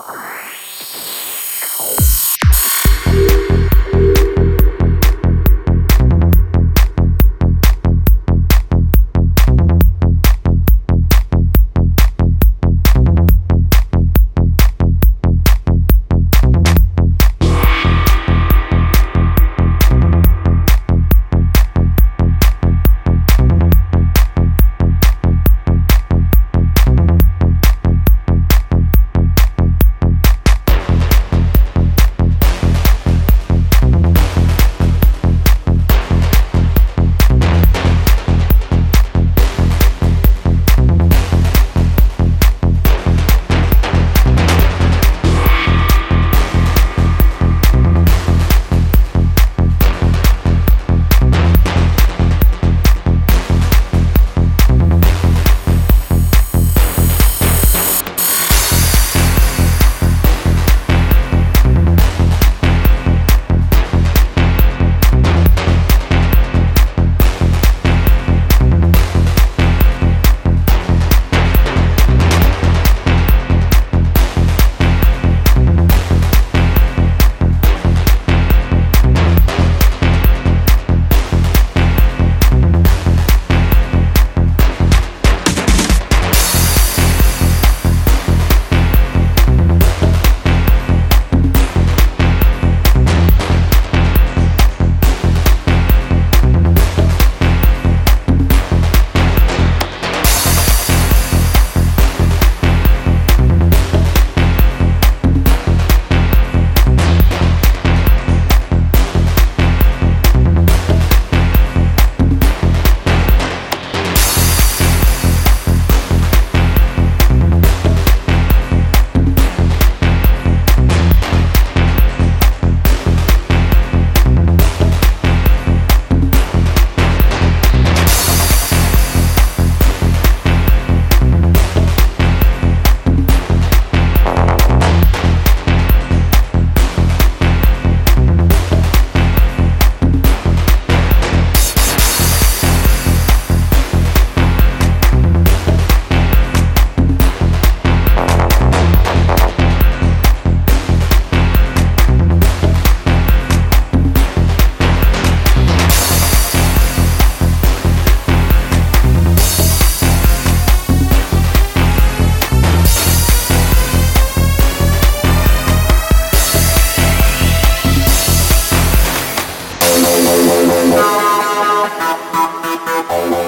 Oh.